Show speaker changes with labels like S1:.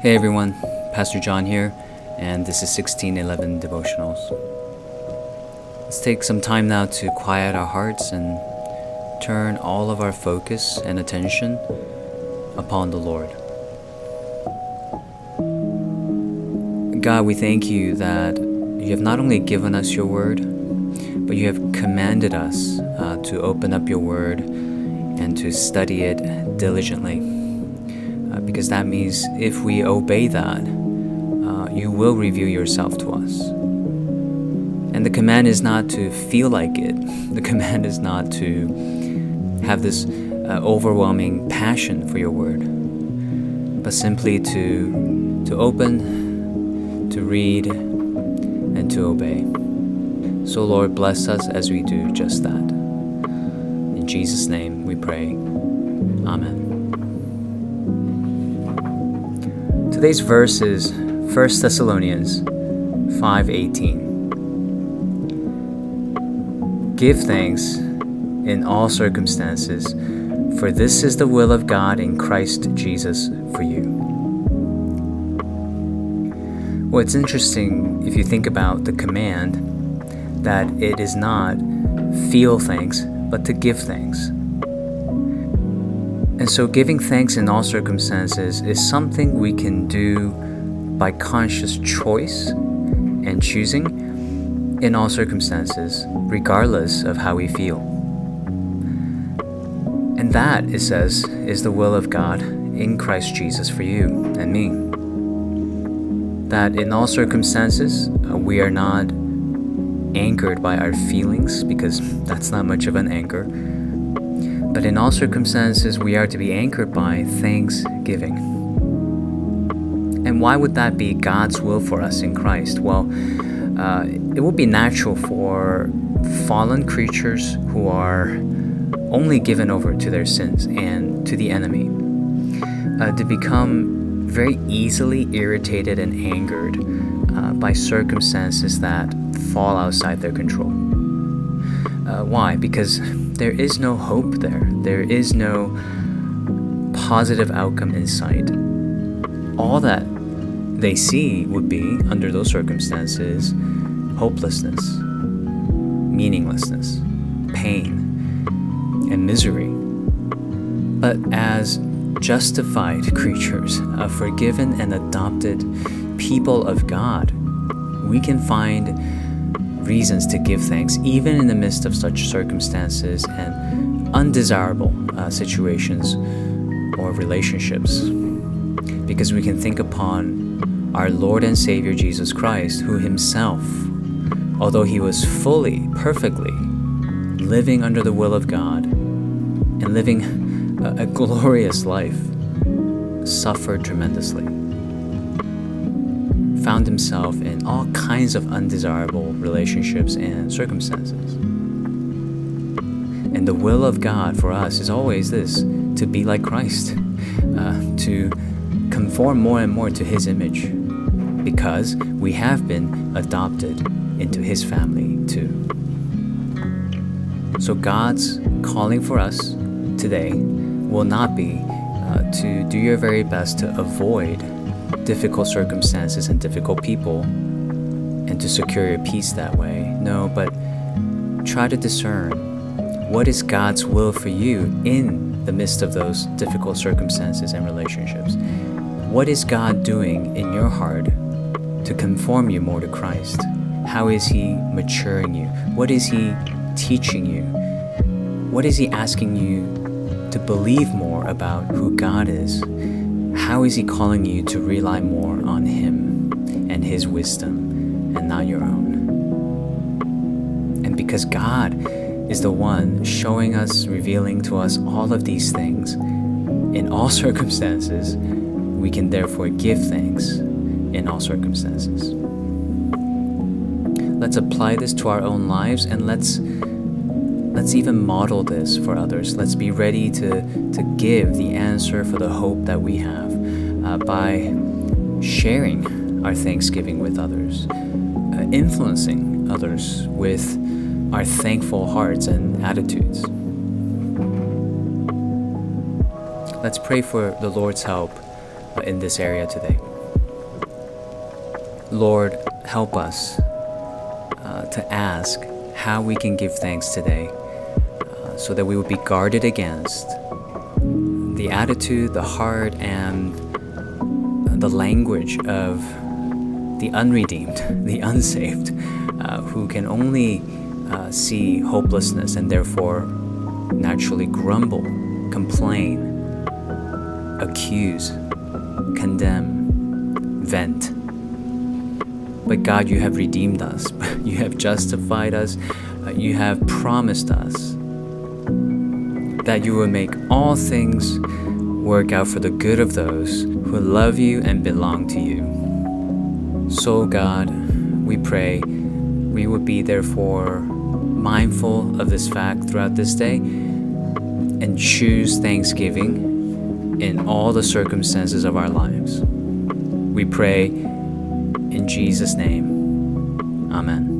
S1: Hey everyone, Pastor John here, and this is 1611 Devotionals. Let's take some time now to quiet our hearts and turn all of our focus and attention upon the Lord. God, we thank you that you have not only given us your word, but you have commanded us uh, to open up your word and to study it diligently because that means if we obey that, uh, you will reveal yourself to us. And the command is not to feel like it, the command is not to have this uh, overwhelming passion for your word, but simply to, to open, to read, and to obey. So, Lord, bless us as we do just that. In Jesus' name we pray. Amen. Today's verse is 1 Thessalonians 5:18. Give thanks in all circumstances, for this is the will of God in Christ Jesus for you. Well, it's interesting if you think about the command that it is not feel thanks, but to give thanks. And so, giving thanks in all circumstances is something we can do by conscious choice and choosing in all circumstances, regardless of how we feel. And that, it says, is the will of God in Christ Jesus for you and me. That in all circumstances, uh, we are not anchored by our feelings, because that's not much of an anchor but in all circumstances, we are to be anchored by thanksgiving. And why would that be God's will for us in Christ? Well, uh, it would be natural for fallen creatures who are only given over to their sins and to the enemy uh, to become very easily irritated and angered uh, by circumstances that fall outside their control. Uh, why? Because there is no hope there. There is no positive outcome in sight. All that they see would be, under those circumstances, hopelessness, meaninglessness, pain, and misery. But as justified creatures, a forgiven and adopted people of God, we can find reasons to give thanks, even in the midst of such circumstances and undesirable uh, situations or relationships. Because we can think upon our Lord and Savior Jesus Christ, who himself, although he was fully, perfectly living under the will of God and living a, a glorious life, suffered tremendously found himself in all kinds of undesirable relationships and circumstances. And the will of God for us is always this to be like Christ, uh, to conform more and more to His image, because we have been adopted into His family too. So God's calling for us today will not be uh, to do your very best to avoid difficult circumstances and difficult people and to secure your peace that way. No, but try to discern what is God's will for you in the midst of those difficult circumstances and relationships. What is God doing in your heart to conform you more to Christ? How is He maturing you? What is He teaching you? What is He asking you to believe more about who God is? How is He calling you to rely more on Him and His wisdom and not your own? And because God is the one showing us, revealing to us all of these things in all circumstances, we can therefore give thanks in all circumstances. Let's apply this to our own lives and let's Let's even model this for others. Let's be ready to, to give the answer for the hope that we have uh, by sharing our thanksgiving with others, uh, influencing others with our thankful hearts and attitudes. Let's pray for the Lord's help uh, in this area today. Lord, help us uh, to ask how we can give thanks today so that we would be guarded against the attitude, the heart, and the language of the unredeemed, the unsaved, uh, who can only uh, see hopelessness and therefore naturally grumble, complain, accuse, condemn, vent. But God, you have redeemed us, you have justified us, uh, you have promised us that you will make all things work out for the good of those who love you and belong to you. So, God, we pray we would be therefore mindful of this fact throughout this day and choose thanksgiving in all the circumstances of our lives. We pray in Jesus' name. Amen.